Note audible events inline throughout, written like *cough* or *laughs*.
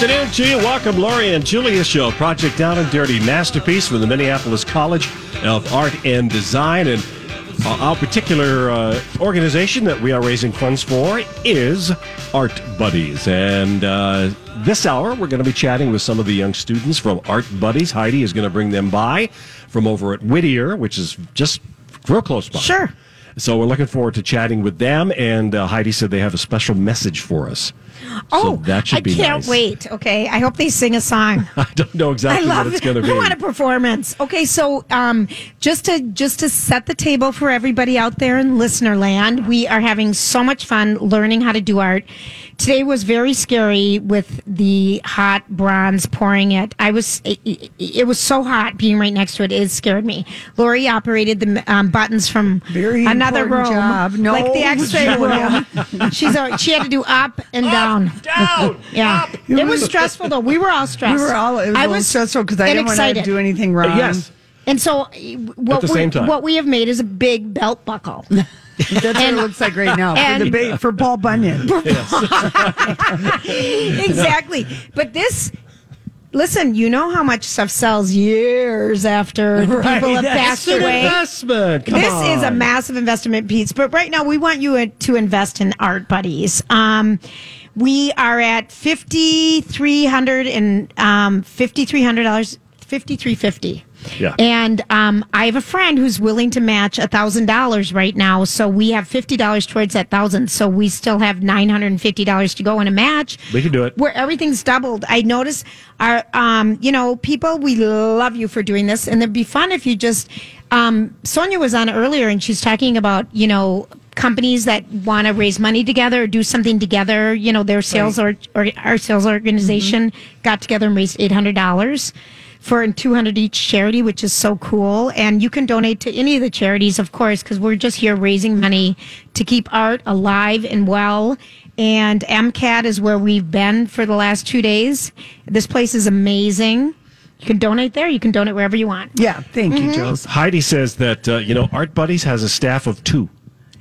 Afternoon to you. Welcome, Lori and Julia Show. Project Down and Dirty Masterpiece from the Minneapolis College of Art and Design. And uh, our particular uh, organization that we are raising funds for is Art Buddies. And uh, this hour, we're going to be chatting with some of the young students from Art Buddies. Heidi is going to bring them by from over at Whittier, which is just real close by. Sure. So we're looking forward to chatting with them. And uh, Heidi said they have a special message for us. Oh, so that should I be can't nice. wait. Okay, I hope they sing a song. *laughs* I don't know exactly what it's going to be. I want a performance. Okay, so um, just to just to set the table for everybody out there in listener land, we are having so much fun learning how to do art. Today was very scary with the hot bronze pouring it. I was it, it- it was so hot being right next to it. It scared me. Lori operated the um, buttons from Very another room, job. No, like the X-ray room. She's a, she had to do up and down. Down! *laughs* Yeah, it was stressful though. We were all stressed. We were all, it was I a little stressful because I and didn't want to do anything wrong. Yes. And so, uh, what the we, same time. what we have made is a big belt buckle. That's what it looks like right now for, the ba- for Paul Bunyan. *laughs* *laughs* exactly. But this, listen, you know how much stuff sells years after *laughs* Right, people have that's passed It's an away. investment. Come this is a massive investment piece, but right now we want you to invest in Art Buddies. Um, we are at fifty three hundred and um, fifty three hundred dollars, fifty three fifty. Yeah. And um, I have a friend who's willing to match a thousand dollars right now, so we have fifty dollars towards that thousand. So we still have nine hundred and fifty dollars to go in a match. We can do it. Where everything's doubled. I notice our, um, you know, people. We love you for doing this, and it'd be fun if you just. Um, Sonia was on earlier, and she's talking about you know companies that want to raise money together or do something together. You know, their sales or, or our sales organization got together and raised eight hundred dollars for 200 each charity, which is so cool. And you can donate to any of the charities, of course, because we're just here raising money to keep art alive and well. And MCAD is where we've been for the last two days. This place is amazing. You can donate there. You can donate wherever you want. Yeah, thank Mm-hmm. you, Jules. Heidi says that uh, you know Art Buddies has a staff of two.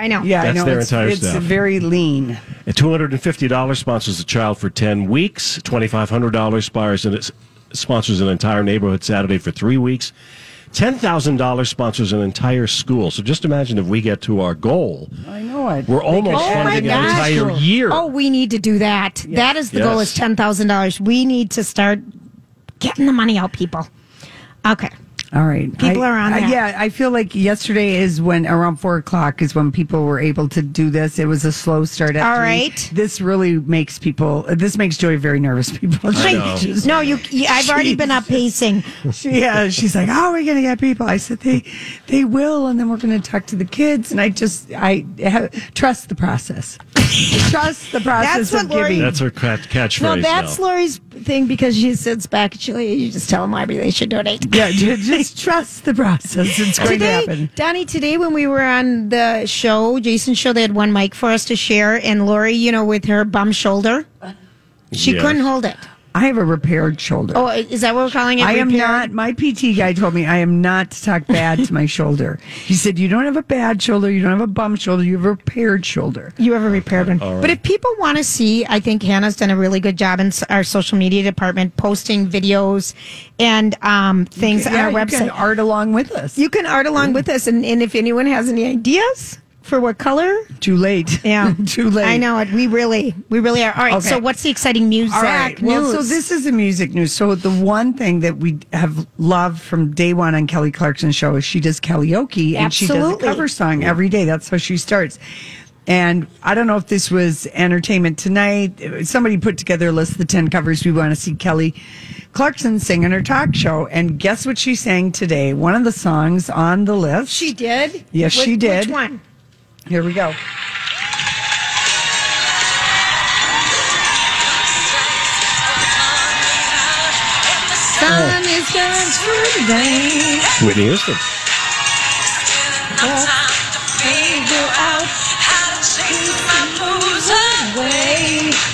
I know. Yeah, That's I know. their it's, entire it's staff. very lean. And two hundred and fifty dollars sponsors a child for ten weeks. Twenty five hundred dollars sponsors an, sponsors an entire neighborhood Saturday for three weeks. Ten thousand dollars sponsors an entire school. So just imagine if we get to our goal, I know it. we're almost Oh my funding an entire year. Oh, we need to do that. That is the goal is $10,000. We need to start getting the money out, people. Okay. All right. People I- are on I- that. yeah, I feel like yesterday is when around four o'clock is when people were able to do this. It was a slow start. At All three. right. This really makes people. This makes Joy very nervous. *laughs* People. She, *laughs* No, you. you I've already been up *laughs* pacing. she, yeah, she's like, oh, "How are we going to get people?" I said, "They, they will, and then we're going to talk to the kids." And I just, I have, trust the process. trust the process That's of what Lori- giving. That's her catchphrase. No, that's now. Lori's thing because she sits back and she, you just tell them why they should donate. yeah, just trust the process. It's going to Today, happen. Donnie, today when we were on the show, Jason's show, they had one mic for us to share, and Lori, you know, with her bum shoulder, she Yes. couldn't hold it. I have a repaired shoulder. Oh, is that what we're calling it? I am not. My PT guy told me I am not to talk bad to my shoulder. He said you don't have a bad shoulder, you don't have a bum shoulder, you have a repaired shoulder. You have a repaired one. But if people want to see, I think Hannah's done a really good job in our social media department posting videos and um, things Yeah, on our you website. can art along with us. You can art along with us, and, and if anyone has any ideas for what color? Too late. Yeah, *laughs* Too late. I know it. We really, we really are. All right. Okay. So, what's the exciting music All right. Well, news? so this is the music news. So the one thing that we have loved from day one on Kelly Clarkson's show is she does karaoke and she does a cover song every day. That's how she starts. And I don't know if this was entertainment tonight. Somebody put together a list of the 10 covers we want to see Kelly Clarkson sing in her talk show. And guess what she sang today? One of the songs on the list. she did. Yes, Which- she did. Which one? Here we go. Sun is going through today. Whitney Houston. Figure out how to chase my blues away.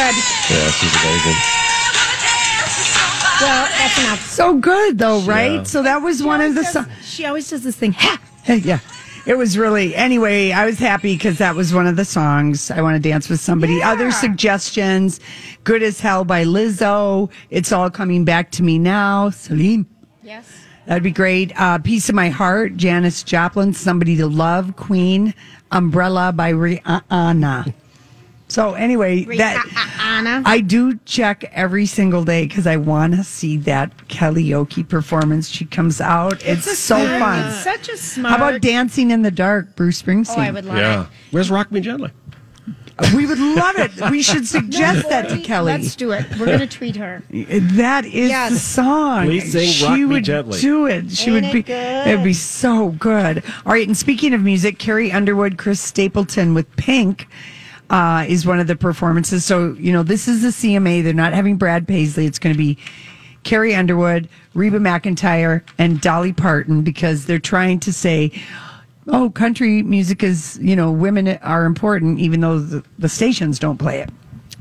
Good. Yeah, she's amazing. I wanna dance with somebody. Well, that's enough. So good, though, right? Yeah. So that was one of the songs. She always does this thing. Ha! Yeah. It was really, anyway, I was happy because that was one of the songs. I want to dance with somebody. Other suggestions Good as Hell by Lizzo. It's all coming back to me now. Celine. Yes. That'd be great. Uh, Piece of My Heart, Janis Joplin, Somebody to Love, Queen, Umbrella by Rihanna. So anyway, that Anna. I do check every single day because I want to see that Kelly karaoke performance. She comes out. It's, so fun. Such a smart. How about Dancing in the Dark, Bruce Springsteen? Oh, I would love Yeah. Where's Rock Me Gently? We would love it. We should *laughs* suggest that to. Kelly. Let's do it. We're gonna tweet her. That is Yes. the song. Please sing she Rock Me would Gently. do it. She Ain't would be. it? It'd be so good. All right. And speaking of music, Carrie Underwood, Chris Stapleton with Pink. Uh, is one of the performances. So, you know, this is the CMA. They're not having Brad Paisley. It's going to be Carrie Underwood, Reba McEntire, and Dolly Parton because they're trying to say, oh, country music is, you know, women are important, even though the, the stations don't play it.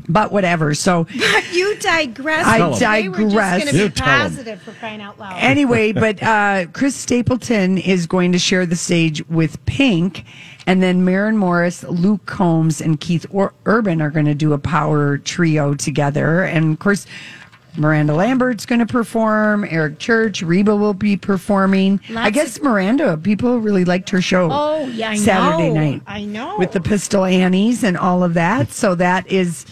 But whatever. So, *laughs* You digress. I Tell 'em. Today We're just digress. gonna be You tell 'em. positive for crying out loud. anyway, but uh, Chris Stapleton is going to share the stage with Pink, and then Maren Morris, Luke Combs, and Keith Ur- Urban are going to do a power trio together. And of course, Miranda Lambert's going to perform. Eric Church, Reba will be performing. I Lots guess Miranda, people really liked her show. Oh, yeah, I Saturday know. night. I know. with the Pistol Annies and all of that. So that is.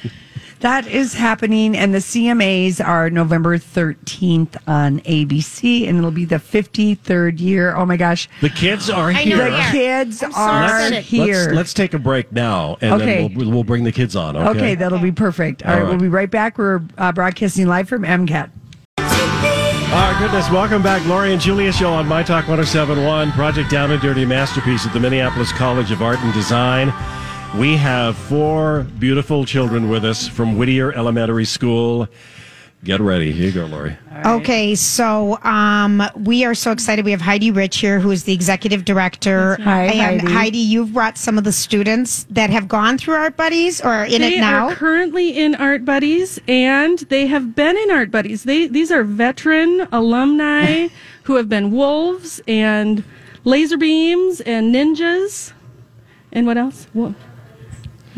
That is happening, and the CMAs are November 13th on ABC, and it'll be the 53rd year. Oh my gosh. The kids are I know here. they The are. kids I'm so are excited. here. Let's, let's take a break now, and Okay. then we'll, we'll bring the kids on. Okay. okay, that'll be perfect. All All right, right. we'll be right back. We're uh, broadcasting live from MCAD. Oh, goodness. Welcome back. Lori and Julia show on My Talk 1071, Project Down and Dirty Masterpiece at the Minneapolis College of Art and Design. We have four beautiful children with us from Whittier Elementary School. Get ready. Here you go, Lori. Okay, so um, we are so excited. We have Heidi Rich here, who is the executive director. Hi, and Heidi. Heidi, you've brought some of the students that have gone through Art Buddies or are in they it now. are currently in Art Buddies, and they have been in Art Buddies. They these are veteran alumni *laughs* who have been wolves and laser beams and ninjas, and what else? What?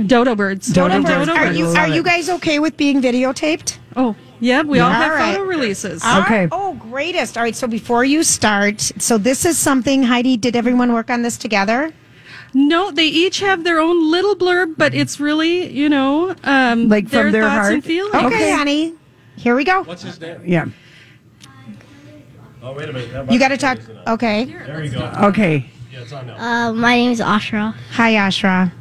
Dodo birds. Dodo birds. Dodo are birds. you are you guys okay with being videotaped? Oh, yeah. We all have All right. photo releases. Okay. Oh, greatest. All right. So before you start, so this is something Heidi. Did everyone work on this together? No, they each have their own little blurb, but it's really you know um, Like from their thoughts heart? and feelings. Okay, Okay. honey. Here we go. What's his name? Yeah. Oh, wait a minute. You got to talk. Okay. There you go. Okay. Yeah, it's on now. Uh, my name is Ashra. Hi, Ashra.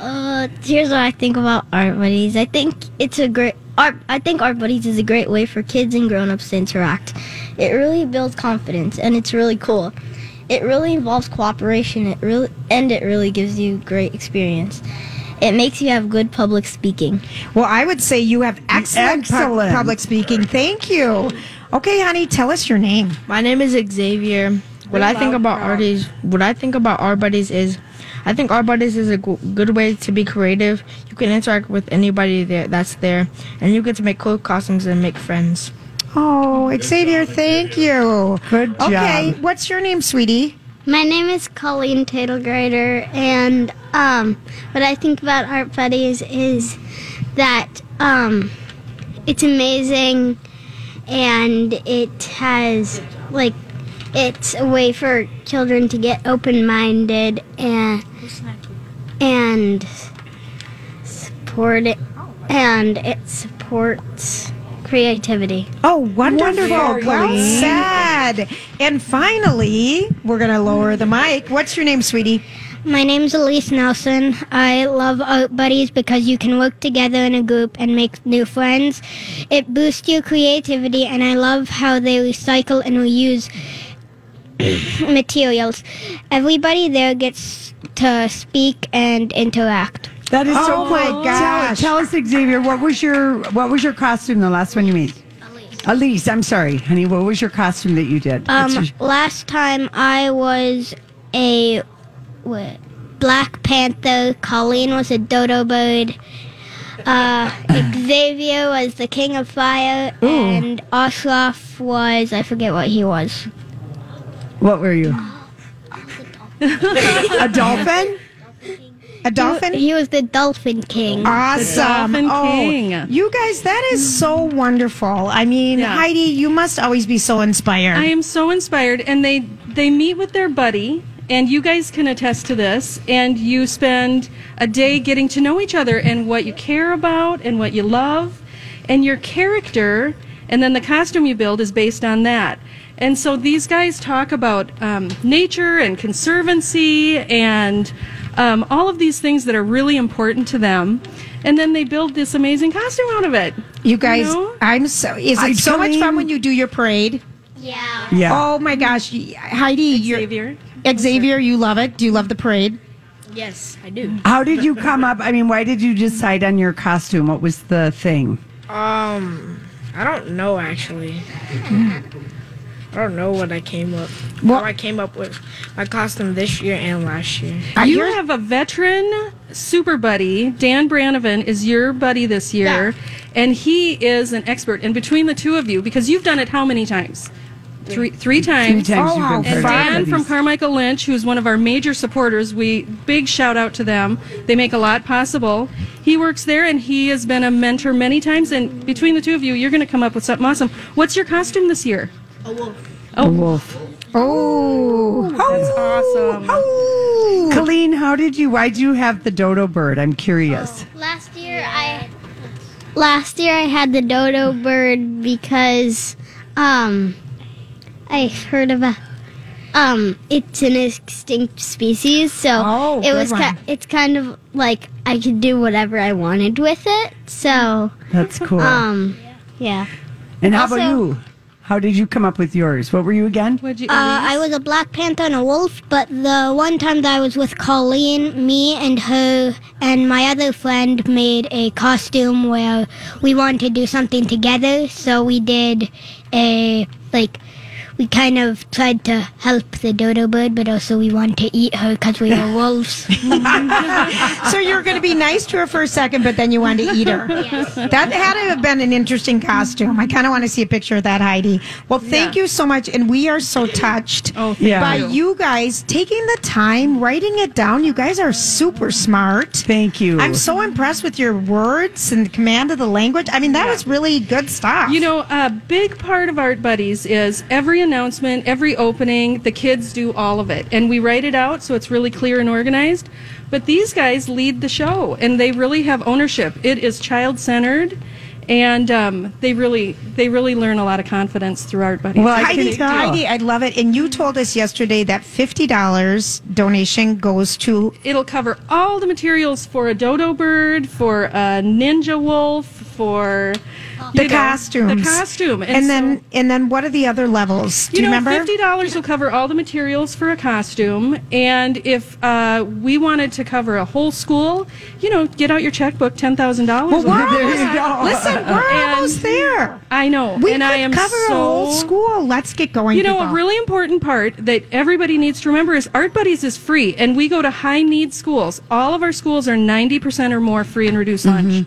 Uh, here's what I think about Art Buddies. I think it's a great art. I think Art Buddies is a great way for kids and grown-ups to interact. It really builds confidence, and it's really cool. It really involves cooperation. It really and it really gives you great experience. It makes you have good public speaking. Well, I would say you have excellent, pu- public speaking. Thank you. Okay, honey, tell us your name. My name is Xavier. What I think about art is what I think about art buddies is I think Art Buddies is a g- good way to be creative. You can interact with anybody there that's there, and you get to make cool costumes and make friends. Oh, Xavier, thank you. Good job. Okay, what's your name, sweetie? My name is Colleen Tatelgrider, and um, what I think about Art Buddies is that um, it's amazing, and it has like it's a way for children to get open-minded and and support it, and it supports creativity. Oh, wonderful. Wonderful, Well said. And finally, we're going to lower the mic. What's your name, sweetie? My name's Elise Nelson. I love Art Buddies because you can work together in a group and make new friends. It boosts your creativity, and I love how they recycle and reuse *coughs* materials. Everybody there gets to speak and interact. That is so Oh cool. my Tell- gosh. Tell, us, Xavier, what was your what was your costume the last one you made? Elise, Elise I'm sorry, honey. What was your costume that you did? Um, your- last time I was a what, Black Panther. Colleen was a dodo bird. Uh, *laughs* Xavier was the King of Fire, and Osloff was I forget what he was. What were you? A dolphin? A dolphin? He was the Dolphin King. Awesome. Dolphin oh, King. you guys, that is so wonderful. I mean, Yeah. Heidi, you must always be so inspired. I am so inspired, and they they meet with their buddy, and you guys can attest to this. And you spend a day getting to know each other and what you care about and what you love, and your character, and then the costume you build is based on that. And so these guys talk about um, nature and conservancy and um, all of these things that are really important to them. And then they build this amazing costume out of it. you guys, know? I'm so. Is I it so much fun when you do your parade? Yeah. Yeah. Oh my gosh, y- Heidi, you're, Xavier. Xavier, you love it. Do you love the parade? Yes, I do. How did you come up? I mean, why did you decide on your costume? What was the thing? Um, I don't know actually. *laughs* I don't know what I came up. Well- how I came up with my costume this year and last year. You have a veteran super buddy. Dan Branovan is your buddy this year, and he is an expert. And between the two of you, because you've done it how many times? Three, three times. Three times Oh, you've how been And Dan from Carmichael Lynch, who's one of our major supporters, we big shout out to them. They make a lot possible. He works there, and he has been a mentor many times. And between the two of you, you're going to come up with something awesome. What's your costume this year? A wolf. A Oh, That's awesome. oh. Colleen, how did you? Why do you have the dodo bird? I'm curious. Last year I last year I had the dodo bird because um I heard of a um it's an extinct species so Oh, it good was one. ki- it's kind of like I could do whatever I wanted with it so That's cool. um yeah and how about also- you? How did you come up with yours? What were you again? What'd you, uh, I was a black panther and a wolf but the one time that I was with Colleen me and her and my other friend made a costume where we wanted to do something together so we did a like we kind of tried to help the dodo bird but also we wanted to eat her because we were wolves *laughs* so you're going to be nice to her for a second, but then you wanted to eat her. That had to have been an interesting costume. I kind of want to see a picture of that, Heidi. Well, thank you so much, and we are so touched Oh, Yeah. by you. you guys taking the time, writing it down. You guys are super smart. Thank you. I'm so impressed with your words and the command of the language. I mean, that was really good stuff. You know, a big part of Art Buddies is every announcement, every opening, the kids do all of it. And we write it out so it's really clear and organized. But these guys lead the show and they really have ownership. It is child centered. And um, they really, they really learn a lot of confidence through Art Buddies. Well, I Heidi, can tell. Heidi, I love it. And you told us yesterday that fifty dollars donation goes to It'll cover all the materials for a dodo bird, for a ninja wolf, for The you know, costumes. The costume, And, so- then and then what are the other levels? Do you, you know, remember? fifty dollars will cover all the materials for a costume, and if uh, we wanted to cover a whole school, you know, get out your checkbook, ten thousand dollars. Well, we're almost, *laughs* listen, we're And- almost there. I know, We and could I am cover so a whole school. Let's get going. You know, people. a really important part that everybody needs to remember is Art Buddies is free, and we go to high need schools. All of our schools are 90% or more free and reduced Mm-hmm. lunch.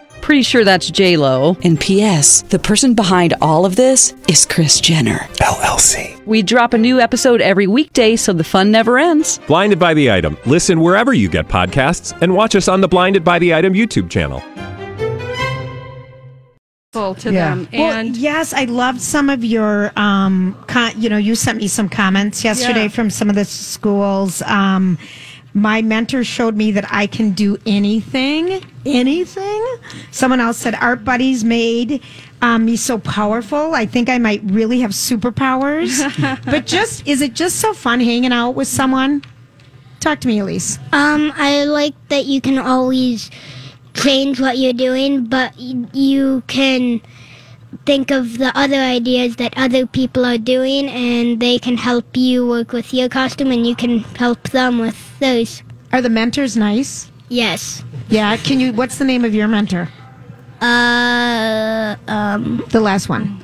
Pretty sure that's J Lo. And P.S. The person behind all of this is Kris Jenner. LLC. We drop a new episode every weekday, so the fun never ends. Blinded by the item. Listen wherever you get podcasts, and watch us on the Blinded by the Item YouTube channel. to Yeah. them. Well, And yes, I loved some of your, um, con- you know, you sent me some comments yesterday Yeah. from some of the schools. Um, my mentor showed me that I can do anything, anything. Someone else said art buddies made um, me so powerful. I think I might really have superpowers. *laughs* but just, is it just so fun hanging out with someone? Talk to me, Elise. Um, I like that you can always change what you're doing, but you can think of the other ideas that other people are doing, and they can help you work with your costume, and you can help them with those. Are the mentors nice? Yes. Yeah. Can you? What's the name of your mentor? Uh, um, The last one.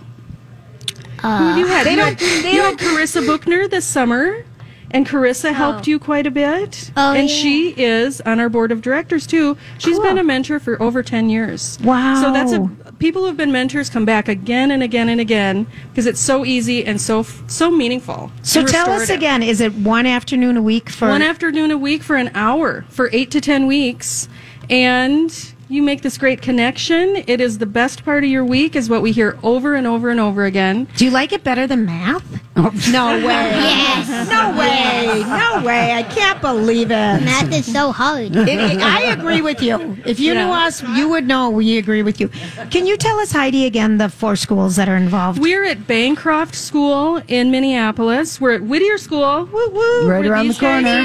uh, you had, They you, don't- had, they you don't- had Carissa Buchner this summer. And Carissa helped you quite a bit. Oh, and yeah. she is on our board of directors too. She's been a mentor for over 10 years. Wow. So that's a people who have been mentors come back again and again and again because it's so easy and so so meaningful. So tell us again, is it one afternoon a week for one afternoon a week for an hour for 8 to 10 weeks and you make this great connection. It is the best part of your week is what we hear over and over and over again. Do you like it better than math? Oh. *laughs* No way. Yes. No way. No way. I can't believe it. math is so hard. It- it- I agree with you. If you knew us, you would know we agree with you. Can you tell us, Heidi, again, the four schools that are involved? We're at Bancroft School in Minneapolis. We're at Whittier School. Woo woo. Right where around the these guys corner.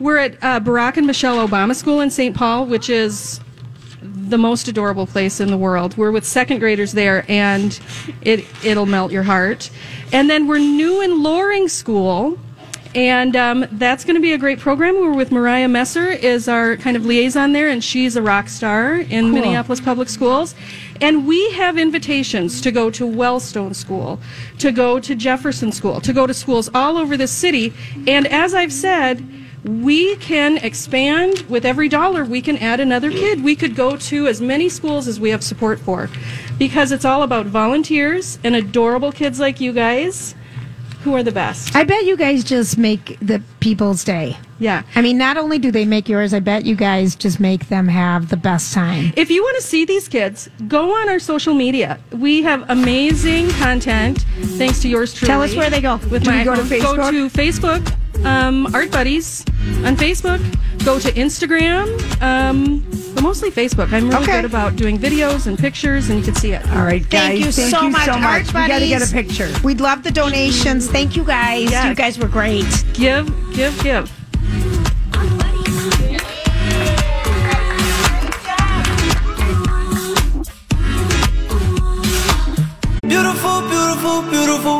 We're at uh, Barack and Michelle Obama School in St. Paul, which is the most adorable place in the world. We're with second graders there, and it it'll melt your heart. And then we're new in Loring School. And um, that's going to be a great program. We're with Mariah Messer is our kind of liaison there, and she's a rock star in Minneapolis Public Schools. And we have invitations to go to Wellstone School, to go to Jefferson School, to go to schools all over the city. And as I've said, we can expand with every dollar. We can add another kid. We could go to as many schools as we have support for, because it's all about volunteers and adorable kids like you guys, who are the best. I bet you guys just make the people's day. Yeah. I mean, not only do they make yours, I bet you guys just make them have the best time. If you want to see these kids, go on our social media. We have amazing content, thanks to yours truly. Tell us where they go. With Do we my, go to Go Facebook? to Facebook, um, Art Buddies on Facebook. Go to Instagram, um, but mostly Facebook. I'm really Okay. good about doing videos and pictures, and you can see it. All right, guys. Thank you thank so you much, so Art much. We got to get a picture. We'd love the donations. Thank you guys. Yes. You guys were great. Give, give, give. Beautiful, beautiful, beautiful, beautiful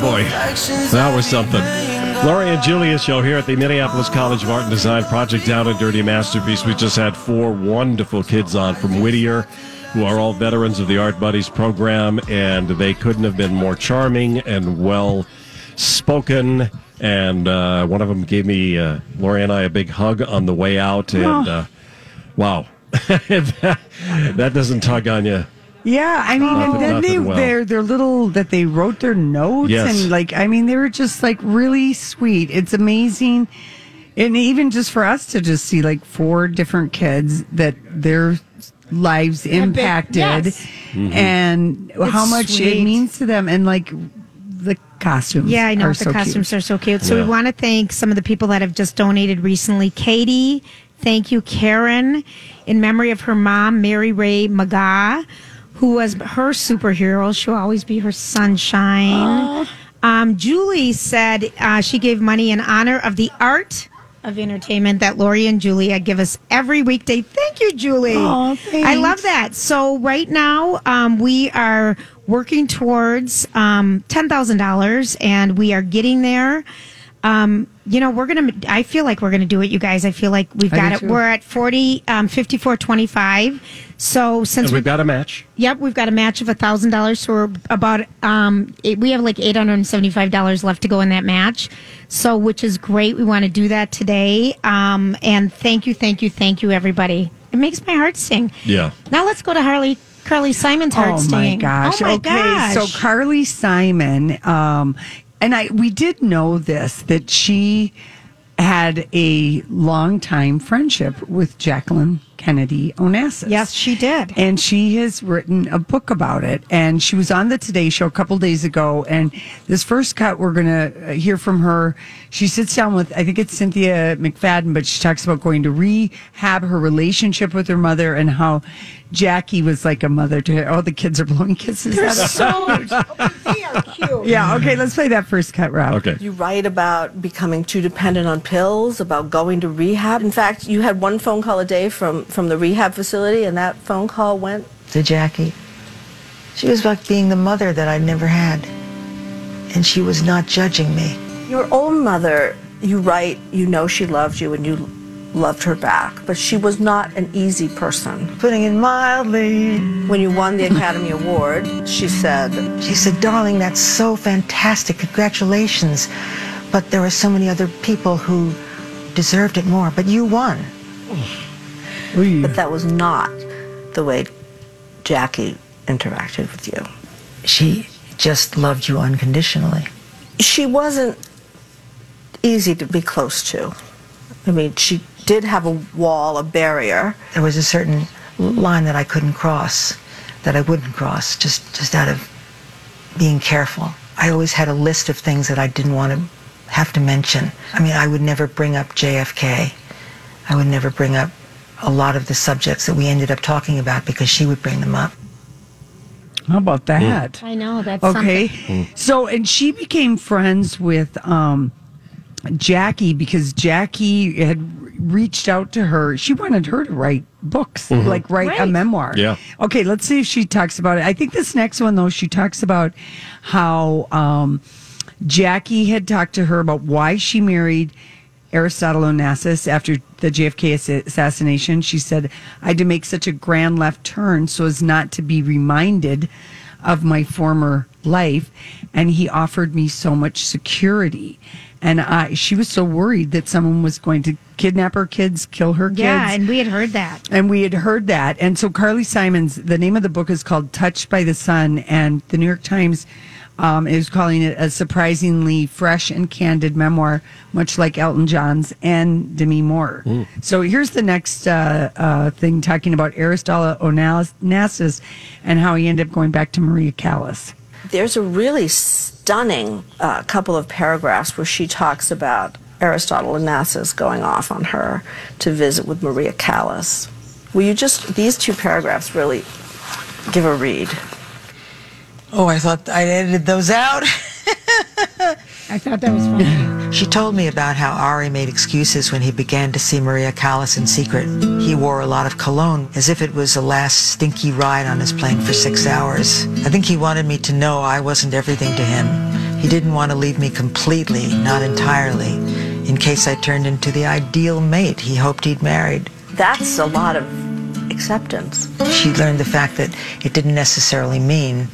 boy, that was something. Lori and Julia show here at the Minneapolis College of Art and Design Project Down and Dirty Masterpiece. We just had four wonderful kids on from Whittier. who are all veterans of the Art Buddies program, and they couldn't have been more charming and well spoken. And uh, one of them gave me, uh, Lori and I, a big hug on the way out. And uh, wow, that, *laughs* that doesn't tug on you. Yeah, I mean, Nothing- and then they nothing well. their their little that they wrote their notes Yes. and like I mean they were just like really sweet. It's amazing, and even just for us to just see like four different kids that their lives impacted, yes. Mm-hmm. and how It's much sweet. it means to them, and like the costumes. Yeah, I know are the so costumes cute. are so cute. So Yeah. we want to thank some of the people that have just donated recently. Katie, thank you, Karen, in memory of her mom, Mary Ray McGaw, who was her superhero. She'll always be her sunshine. Um, Julie said uh, she gave money in honor of the art of entertainment that Lori and Julia give us every weekday. Thank you, Julie. Aw, I love that. So right now, um, we are working towards um, ten thousand dollars, and we are getting there. Um, you know, we're gonna. I feel like we're gonna do it, you guys. I feel like we've I got it. too. We're at forty, um, fifty-four, twenty-five. So since And we we've got a match. Yep, we've got a match of a thousand dollars. So we're about um, eight, we have like eight hundred and seventy-five dollars left to go in that match. So which is great. We want to do that today. Um, and thank you, thank you, thank you, everybody. It makes my heart sing. Yeah. Now let's go to Harley Carly Simon's heart Oh my gosh. Oh my okay. gosh. So Carly Simon, um, and I we did know this that she had a long time friendship with Jacqueline Kennedy Onassis. yes, she did. And she has written a book about it. And she was on the Today Show a couple days ago. And this first cut, we're going to uh, hear from her. She sits down with, I think it's Cynthia McFadden, but she talks about going to rehab, her relationship with her mother, and how Jackie was like a mother to her. Oh, the kids are blowing kisses. They're at us. so *laughs* they are cute. yeah, okay, let's play that first cut, Rob. Okay. You write about becoming too dependent on pills, about going to rehab. In fact, you had one phone call a day from, from the rehab facility, and that phone call went to Jackie. She was like being the mother that I'd never had. And she was not judging me. Your own mother, you write, you know she loved you and you loved her back, but she was not an easy person. Putting it mildly. When you won the Academy Award, she said, She said, Darling, that's so fantastic. Congratulations. But there were so many other people who deserved it more. But you won. But that was not the way Jackie interacted with you. She just loved you unconditionally. She wasn't easy to be close to. I mean, she did have a wall, a barrier. There was a certain line that I couldn't cross, that I wouldn't cross, just, just out of being careful. I always had a list of things that I didn't want to have to mention. I mean, I would never bring up JFK. I would never bring up a lot of the subjects that we ended up talking about because she would bring them up. How about that? I know that's Okay. something. So, and she became friends with um, Jackie because Jackie had reached out to her. She wanted her to write books, Mhm. like write a memoir. Yeah. Okay, let's see if she talks about it. I think this next one, though, she talks about how um, Jackie had talked to her about why she married Aristotle Onassis after the JFK assassination. She said, I had to make such a grand left turn so as not to be reminded of my former life. And he offered me so much security. And I, she was so worried that someone was going to kidnap her kids, kill her kids. Yeah, and we had heard that. And we had heard that. And so Carly Simons, the name of the book is called Touched by the Sun, and the New York Times um, is calling it a surprisingly fresh and candid memoir, much like Elton John's and Demi Moore. So here's the next uh, uh, thing talking about Aristotle Onassis and how he ended up going back to Maria Callas. There's a really stunning uh, couple of paragraphs where she talks about Aristotle Onassis going off on her to visit with Maria Callas. Will you just, these two paragraphs really give a read? Oh, I thought I edited those out. *laughs* I thought that was funny. *laughs* She told me about how Ari made excuses when he began to see Maria Callas in secret. He wore a lot of cologne, as if it was a last stinky ride on his plane for six hours. I think he wanted me to know I wasn't everything to him. He didn't want to leave me completely, not entirely, in case I turned into the ideal mate he hoped he'd married. That's a lot of acceptance. She learned the fact that it didn't necessarily mean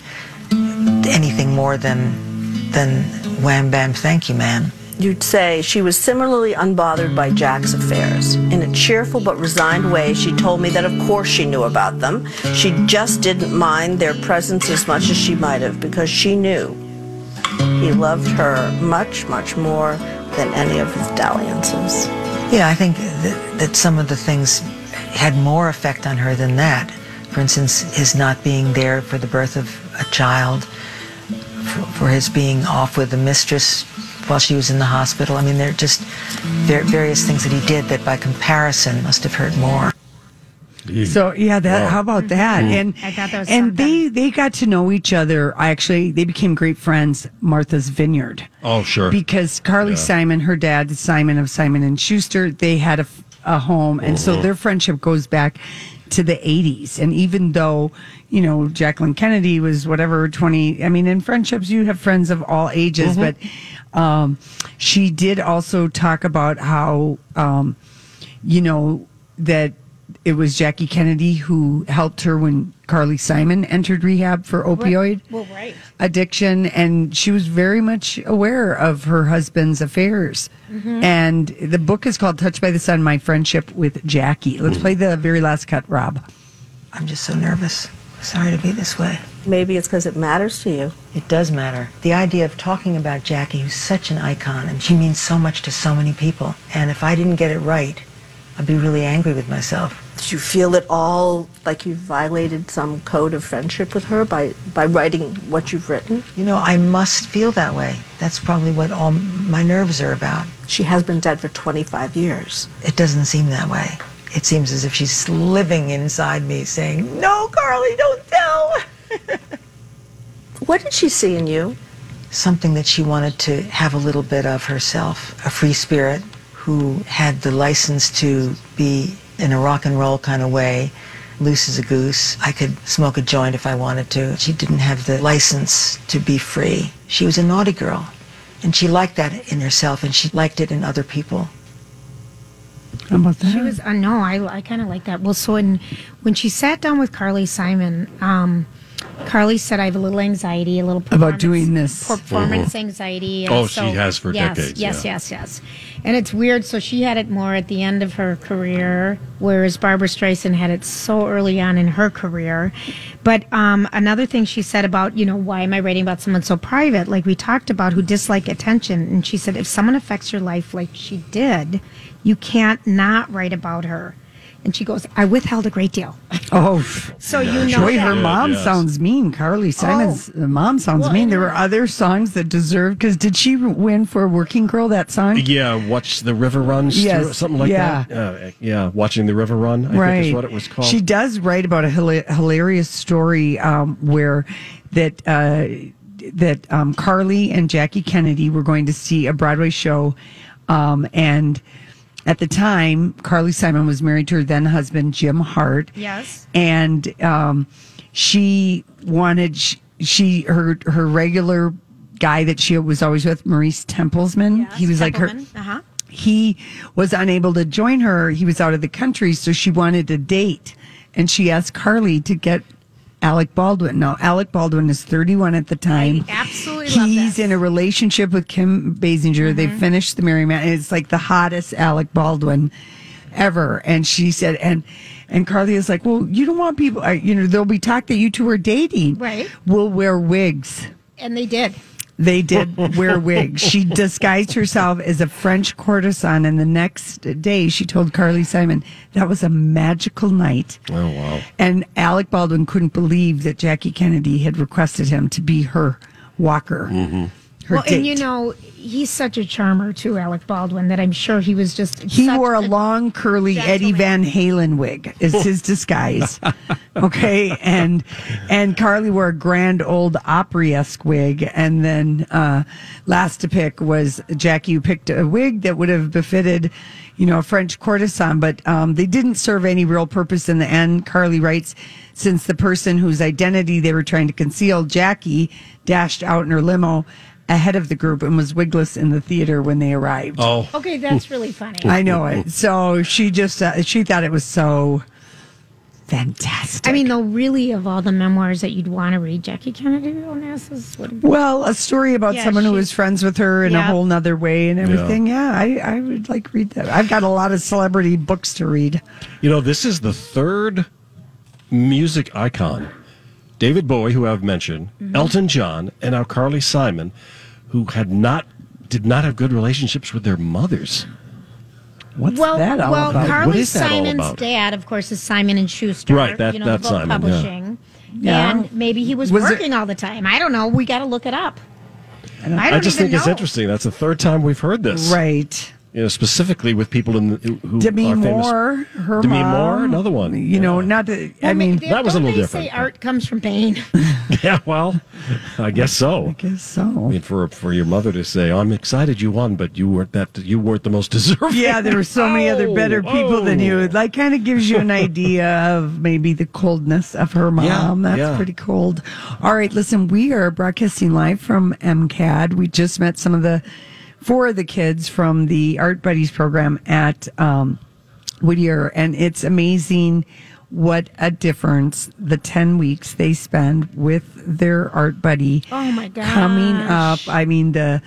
anything more than than wham bam thank you man. You'd say she was similarly unbothered by Jack's affairs. In a cheerful but resigned way, she told me that of course she knew about them. She just didn't mind their presence as much as she might have because she knew he loved her much, much more than any of his dalliances. Yeah, I think that, that some of the things had more effect on her than that. For instance, his not being there for the birth of a child, for, for his being off with the mistress while she was in the hospital. I mean, there are just ver- various things that he did that by comparison must have hurt more. So yeah, that. Wow. How about that? Mhm. And I thought that was and they they got to know each other. I actually they became great friends. Martha's Vineyard. Oh, sure. Because Carly Yeah. Simon, her dad Simon of Simon and Schuster, they had a, a home, and so Mhm. their friendship goes back to the 80s. And even though you know Jacqueline Kennedy was whatever 20, I mean, in friendships you have friends of all ages, Mhm. but um, she did also talk about how um, you know that it was Jackie Kennedy who helped her when Carly Simon entered rehab for opioid Well, right. addiction and she was very much aware of her husband's affairs Mhm. and the book is called touched by the sun my friendship with jackie let's play the very last cut rob I'm just so nervous. Sorry to be this way. Maybe it's because it matters to you. It does matter. The idea of talking about Jackie, who's such an icon, and she means so much to so many people. And if I didn't get it right, I'd be really angry with myself. Did you feel at all like you violated some code of friendship with her by, by writing what you've written? You know, I must feel that way. That's probably what all my nerves are about. She has been dead for 25 years. It doesn't seem that way. It seems as if she's living inside me saying, No, Carly, don't tell. *laughs* What did she see in you? Something that she wanted to have a little bit of herself, a free spirit who had the license to be in a rock and roll kind of way, loose as a goose. I could smoke a joint if I wanted to. She didn't have the license to be free. She was a naughty girl. And she liked that in herself and she liked it in other people. How about that? She was uh, no, I I kind of like that. Well, so in, when she sat down with Carly Simon, um, Carly said, "I have a little anxiety, a little About doing this. performance Mhm. anxiety." and Oh, she has for yes, decades, Yes, yeah. yes, yes. And it's weird. So she had it more at the end of her career, whereas Barbra Streisand had it so early on in her career. But um, another thing she said about, you know, why am I writing about someone so private, like we talked about, who dislike attention? And she said, if someone affects your life like she did, you can't not write about her. And she goes, I withheld a great deal. Oh, *laughs* So you know Joy, her that. mom yes. sounds mean. Carly Simon's uh, mom sounds Well, mean. There were other songs that deserved because did she win for Working Girl that song? Yeah, watch the river Run, Yes, through, something like yeah. that. Uh, yeah, watching the river run. I right. think is what it was called. She does write about a hila- hilarious story um, where that uh, that um, Carly and Jackie Kennedy were going to see a Broadway show, um, and at the time, Carly Simon was married to her then husband Jim Hart. Yes. and um, she wanted she, she her her regular guy that she was always with, Maurice Tempelsman. he was like her Uh-huh. he was unable to join her. He was out of the country, so she wanted a date. And she asked Carly to get Alec Baldwin. No, Alec Baldwin is 31 at the time. absolutely love He's in a relationship with Kim Basinger. They mm-hmm. finished the Marrying Man. and It's like the hottest Alec Baldwin ever. And she said, and and Carly is like, well, you don't want people, uh, you know, there'll be talk that you two are dating. Right. We'll wear wigs. And they did. They did wear wigs. She disguised herself as a French courtesan, and the next day she told Carly Simon that was a magical night. Oh wow! And Alec Baldwin couldn't believe that Jackie Kennedy had requested him to be her walker, Mm-hmm. Her well, date. and you know, he's such a charmer too, Alec Baldwin, that I'm sure he was just. he wore a long curly Eddie Van Halen wig as his *laughs* disguise. okay, and and Carly wore a grand old Opry esque wig, and then uh, last to pick was Jackie, who picked a wig that would have befitted, you know, a French courtesan, but um, they didn't serve any real purpose in the end. Carly writes, since the person whose identity they were trying to conceal, Jackie, dashed out in her limo. Ahead of the group and was wigless in the theater when they arrived. Oh, Okay, that's really funny. I know it. So she just uh, she thought it was so fantastic. I mean, though, really, of all the memoirs that you'd want to read, Jackie Kennedy Onassis would be. Well, a story about Yeah, someone who she- was friends with her in a Yeah. whole nother way and everything. Yeah, I, I would like read that. I've got a lot of celebrity books to read. You know, this is the third music icon. David Bowie, who I've mentioned, Mm-hmm. Elton John, and now Carly Simon, who had not did not have good relationships with their mothers. What's well, that all well, about? Carly What is that all Simon's dad, of course, is Simon and Schuster. Right, that- you know, that book Simon, publishing. Yeah. And maybe he was, Was it- working all the time. I don't know. We got to look it up. I don't, I, just even think it's interesting. That's the third time we've heard this. Right. You know, specifically with people in the, who Demi are famous. Moore, her Demi mom. Moore, another one. You know, not to, I mean, they- that was a don't little they different. Say art comes from pain. *laughs* yeah, well, I guess so. I guess so. I mean, for for your mother to say, "I'm excited you won, but you weren't that you weren't the most *laughs* deserving." Yeah, there were so many other oh, better people than you. Oh. It like kind of gives you an idea of maybe the coldness of her mom. Yeah, That's yeah. pretty cold. All right, listen, we are broadcasting live from MCAD. We just met some of the four of the kids from the Art Buddies program at um, Whittier, and it's amazing what a difference the 10 weeks they spend with their art buddy Oh, my god coming up. i mean the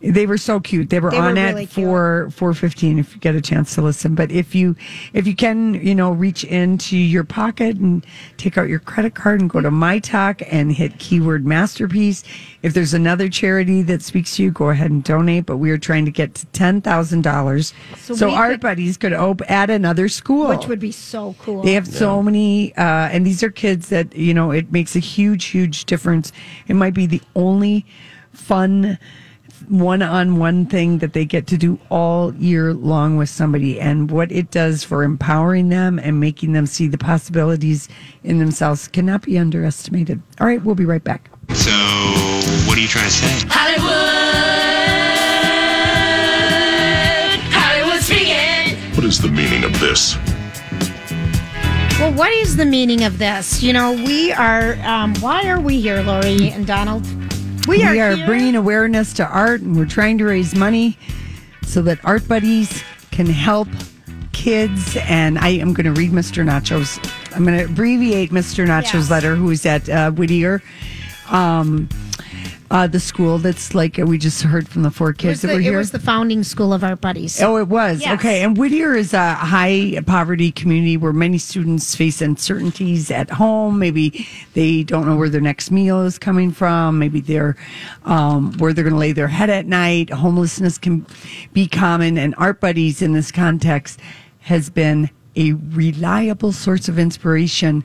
they were so cute they were They were on really at cute. 4 415 if you get a chance to listen but if you if you can you know reach into your pocket and take out your credit card and go to my talk and hit keyword masterpiece if there's another charity that speaks to you go ahead and donate but we are trying to get to $10000 so, So our could- buddies could op- add another school Which would be so cool. they have so many, uh, and these are kids that, you know, it makes a huge, huge difference. It might be the only fun one on one thing that they get to do all year long with somebody. And what it does for empowering them and making them see the possibilities in themselves cannot be underestimated. All right, we'll be right back. So, what are you trying to say? Hollywood, Hollywood speaking. What is the meaning of this? Well, what is the meaning of this? You know, we are. Um, why are we here, Lori and Donald? We are, here- bringing awareness to art and we're trying to raise money so that Art Buddies can help kids. And I am going to read Mr. Nacho's, I'm going to abbreviate Mr. Nacho's Yes. letter, who is at uh, Whittier. Um, uh, the school that's like we just heard from the four kids that were here. It was the founding school of Art Buddies. Oh, it was. Yes. Okay. And Whittier is a high poverty community where many students face uncertainties at home. Maybe they don't know where their next meal is coming from. Maybe they're um, where they're going to lay their head at night. Homelessness can be common. And Art Buddies in this context has been a reliable source of inspiration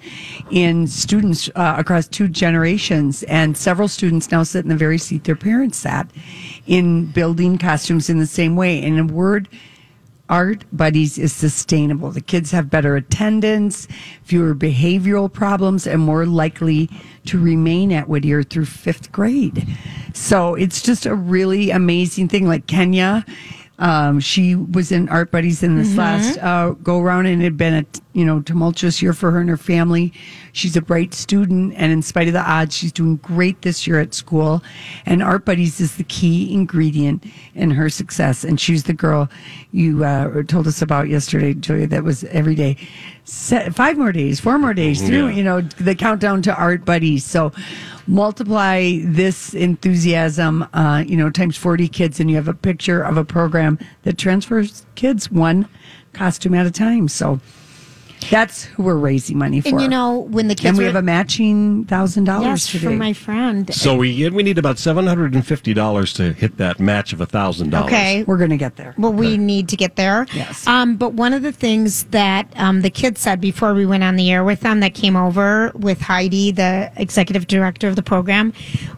in students uh, across two generations. And several students now sit in the very seat their parents sat in building costumes in the same way. And a word, Art Buddies is sustainable. The kids have better attendance, fewer behavioral problems, and more likely to remain at Whittier through fifth grade. So it's just a really amazing thing. Like Kenya, um, she was in Art Buddies in this Mhm. last uh, go around, and it had been a you know tumultuous year for her and her family. She's a bright student, and in spite of the odds, she's doing great this year at school. And Art Buddies is the key ingredient in her success. And she's the girl you uh, told us about yesterday, Julia. That was every day, five more days, four more days, Yeah. you know, the countdown to Art Buddies. So multiply this enthusiasm, uh, you know, times 40 kids, and you have a picture of a program that transfers kids one costume at a time. So that's who we're raising money for. And you know, when the kids and we were- have a matching thousand dollars yes, today. from my friend. So we we need about seven hundred and fifty dollars to hit that match of a thousand dollars. Okay. We're going to get there. Well, we need to get there. Yes. Um, but one of the things that um, the kids said before we went on the air with them that came over with Heidi, the executive director of the program,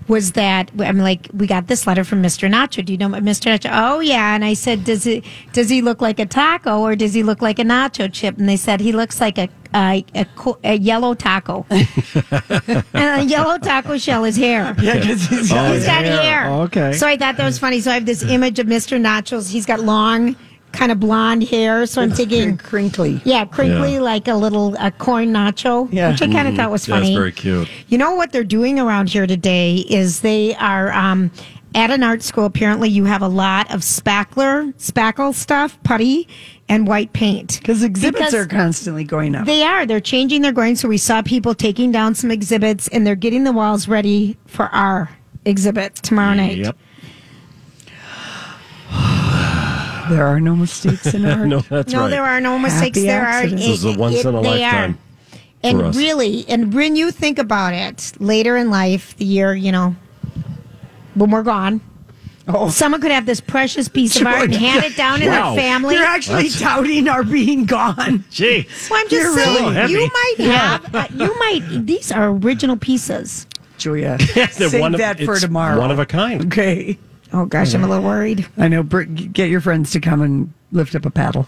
was that I'm like, we got this letter from Mr. Nacho. Do you know Mr. Nacho? Oh yeah. And I said, does it does he look like a taco or does he look like a nacho chip? And they said he looks like a a, a, a yellow taco. *laughs* and a yellow taco shell is hair. *laughs* Yeah, 'cause he's got he's got hair. hair. Okay. So I thought that was funny. So I have this image of Mr. Nachos. He's got long, kind of blonde hair. So I'm thinking crinkly. Yeah, crinkly Yeah. like a little a corn nacho, Yeah. which I kind of Mhm. thought was That's funny. very cute. You know what they're doing around here today is they are um, at an art school, apparently you have a lot of spackler, spackle stuff, putty, and white paint. Because exhibits Because are constantly going up. They are. They're changing their going. So we saw people taking down some exhibits, and they're getting the walls ready for our exhibit tomorrow night. Yep. *sighs* There are no mistakes in *laughs* art. no, that's no, right. there are no mistakes. Happy there accidents. are. This is a once in a lifetime are. And for us. really, and when you think about it, later in life, the year you know, when we're gone, Oh. someone could have this precious piece of art and hand it down in Wow. their family. You're actually doubting our being gone. Gee. Well, I'm just You're saying, really heavy. you might have, uh, you might. These are original pieces. Julia, *laughs* They're save one of- that for it's tomorrow. One of a kind. Okay. Oh gosh, I'm a little worried. I know. Br- get your friends to come and lift up a paddle.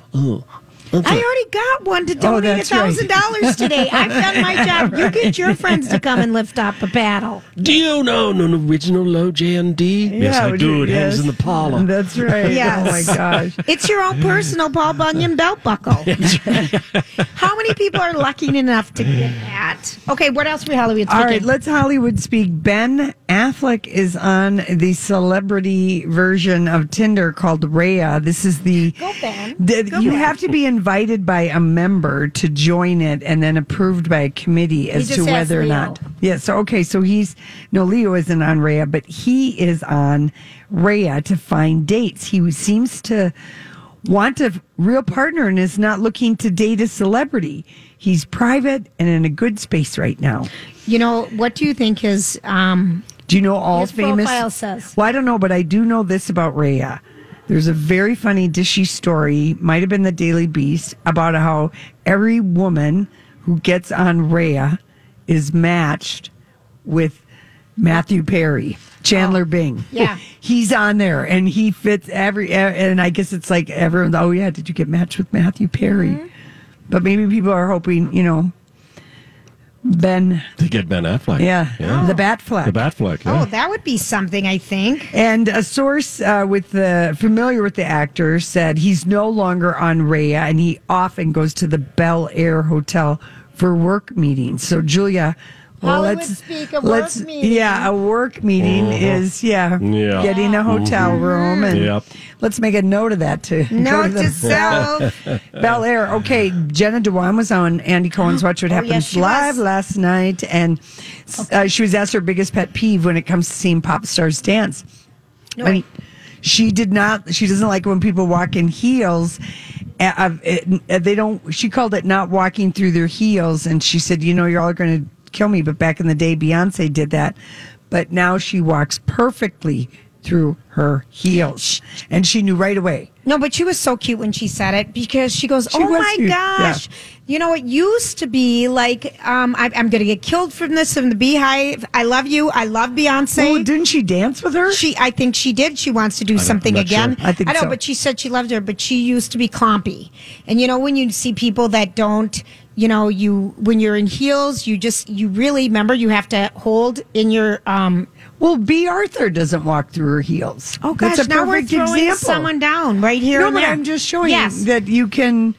I already got one to Oh, donate a thousand dollars today. *laughs* I've done my job. You get your friends to come and lift up a paddle. Do you know an original low J and D? yes, I do. do, It hangs in the parlor. That's *laughs* right. Yes. Oh my gosh. It's your own personal Paul Bunyan belt buckle. *laughs* How many people are lucky enough to get Okay, what else we Hollywood All speaking? right, let's Hollywood speak. Ben Affleck is on the celebrity version of Tinder called Raya. This is the. Go, Ben. the- Go, you Ben. have to be invited by a member to join it and then approved by a committee as to whether or not. Yeah, so okay, so he's. No, Leo isn't on Raya, but he is on Raya to find dates. He seems to want a real partner and is not looking to date a celebrity. He's private and in a good space right now. You know, what do you think his um Do you know all his famous? profile says? Well, I don't know, but I do know this about Raya. There's a very funny dishy story, might have been the Daily Beast, about how every woman who gets on Raya is matched with Matthew Perry, Chandler Bing. Oh, yeah. *laughs* He's on there and he fits every, and I guess it's like everyone's, oh yeah, did you get matched with Matthew Perry? Mm-hmm. But maybe people are hoping, you know, Ben, To get Ben Affleck. yeah, the Batfleck. The Batfleck. Yeah. Oh, that would be something, I think. And a source uh, with the familiar with the actor said he's no longer on Raya, and he often goes to the Bel Air Hotel for work meetings. So Julia, well, Hollywood let's speak, a work let's meeting. yeah, a work meeting Mhm. is yeah, Yeah. getting a hotel room, and Yep. let's make a note of that too. *laughs* Note to the to self. *laughs* Bel Air. Okay, Jenna Dewan was on Andy Cohen's Watch What *gasps* Oh, Happens yes, she Live was. last night, and uh, she was asked her biggest pet peeve when it comes to seeing pop stars dance. No, mean, she did not. She doesn't like when people walk in heels. Uh, uh, it- uh, they don't. She called it not walking through their heels, and she said, "You know, you're all going to kill me." But back in the day, Beyonce did that. But now she walks perfectly through her heels, and she knew right away. No, but she was so cute when she said it because she goes, She "Oh my cute, gosh." You know, it used to be like, um, I, I'm going to get killed from this from the BeyHive. I love you. I love Beyonce. Oh, didn't she dance with her? She, I think she did. She wants to do don't- something again. sure. I think I know, so. but she said she loved her. But she used to be clumpy. And you know, when you see people that don't, you know, you when you're in heels, you just you really remember you have to hold in your. um Well, Bea Arthur doesn't walk through her heels. Oh gosh, That's a now we're throwing example. someone down right here. No, and but there. I'm just showing Yes. that you can.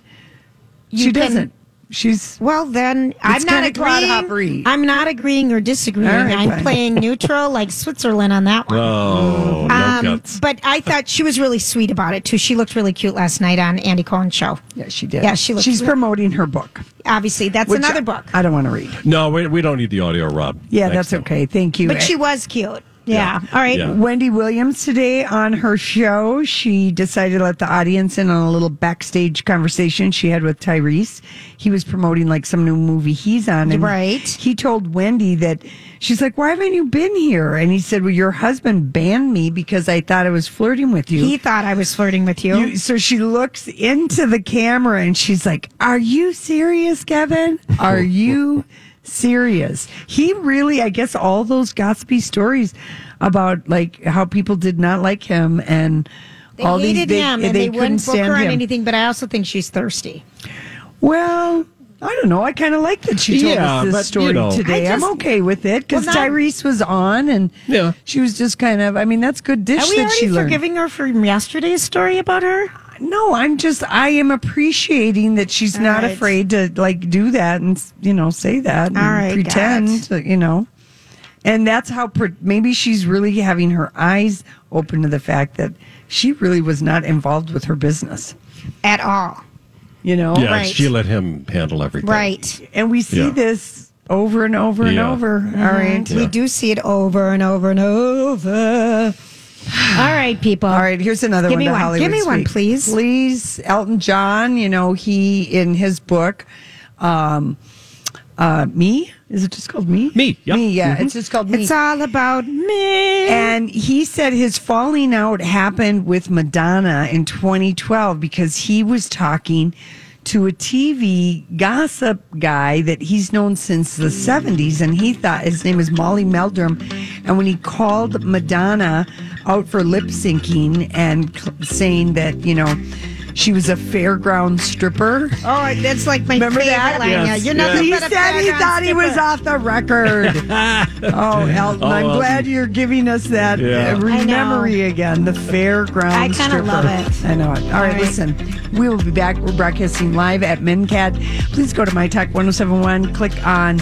You she can- doesn't. She's Well, then I'm not agreeing. I'm not agreeing or disagreeing. All right, I'm fine. playing neutral, like Switzerland on that one. Oh, no Um, guts. but I thought she was really sweet about it too. She looked really cute last night on Andy Cohen's show. Yeah, she did. Yeah, she looked. She's promoting her book. obviously that's which another book. I don't want to read. No, we, we don't need the audio, Rob. Yeah, Thanks, that's okay. Thank you. But she was cute. Yeah. All right. Yeah. Wendy Williams today on her show, she decided to let the audience in on a little backstage conversation she had with Tyrese. He was promoting like some new movie he's on. And Right. He told Wendy that she's like, Why haven't you been here? And he said, Well, your husband banned me because I thought I was flirting with you. He thought I was flirting with you. You- so she looks into the camera and she's like, Are you serious, Kevin? *laughs* Are you serious? He really, I guess, all those gossipy stories about like how people did not like him and they all hated these, him and they they, couldn't wouldn't book stand her on him. anything. But I also think she's thirsty. Well, I don't know. I kind of like that she told Yeah, us this but, story you know. today. I I'm okay with it because Well, Tyrese was on and Yeah. she was just kind of. I mean, that's good dish Are we that already she learned. forgiving her from yesterday's story about her? No, I'm just I am appreciating that she's All not right. afraid to like do that and you know say that and All right, pretend got that, you know. And that's how per- maybe she's really having her eyes open to the fact that she really was not involved with her business at all. You know, Yeah, she let him handle everything. Right. And we see Yeah. this over and over and Yeah. over. Mhm. All right. We do see it over and over and over. All right, people. All right, here's another Give one. me to one. Hollywood Give me one, please. Please, Elton John. You know he in his book, um, uh, me. Is it just called me? Me. Yep. Me. Yeah, Mhm. it's just called me. It's all about me. And he said his falling out happened with Madonna in 2012 because he was talking to a TV gossip guy that he's known since the 70s. And he thought his name is Molly Meldrum. And when he called Madonna out for lip syncing and cl- saying that, you know, she was a fairground stripper. Oh, that's like my Remember favorite that? line. Yes, You're nothing He but a said he fairground thought he was skipper. off the record. *laughs* oh, Elton, Oh, I'm Elton. glad you're giving us that Yeah. uh, I know. memory again. The fairground I kinda stripper. love it. I know it. All right, right. listen. We will be back. We're broadcasting live at MCAD. Please go to My Talk 1071. Click on